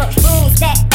But rules that.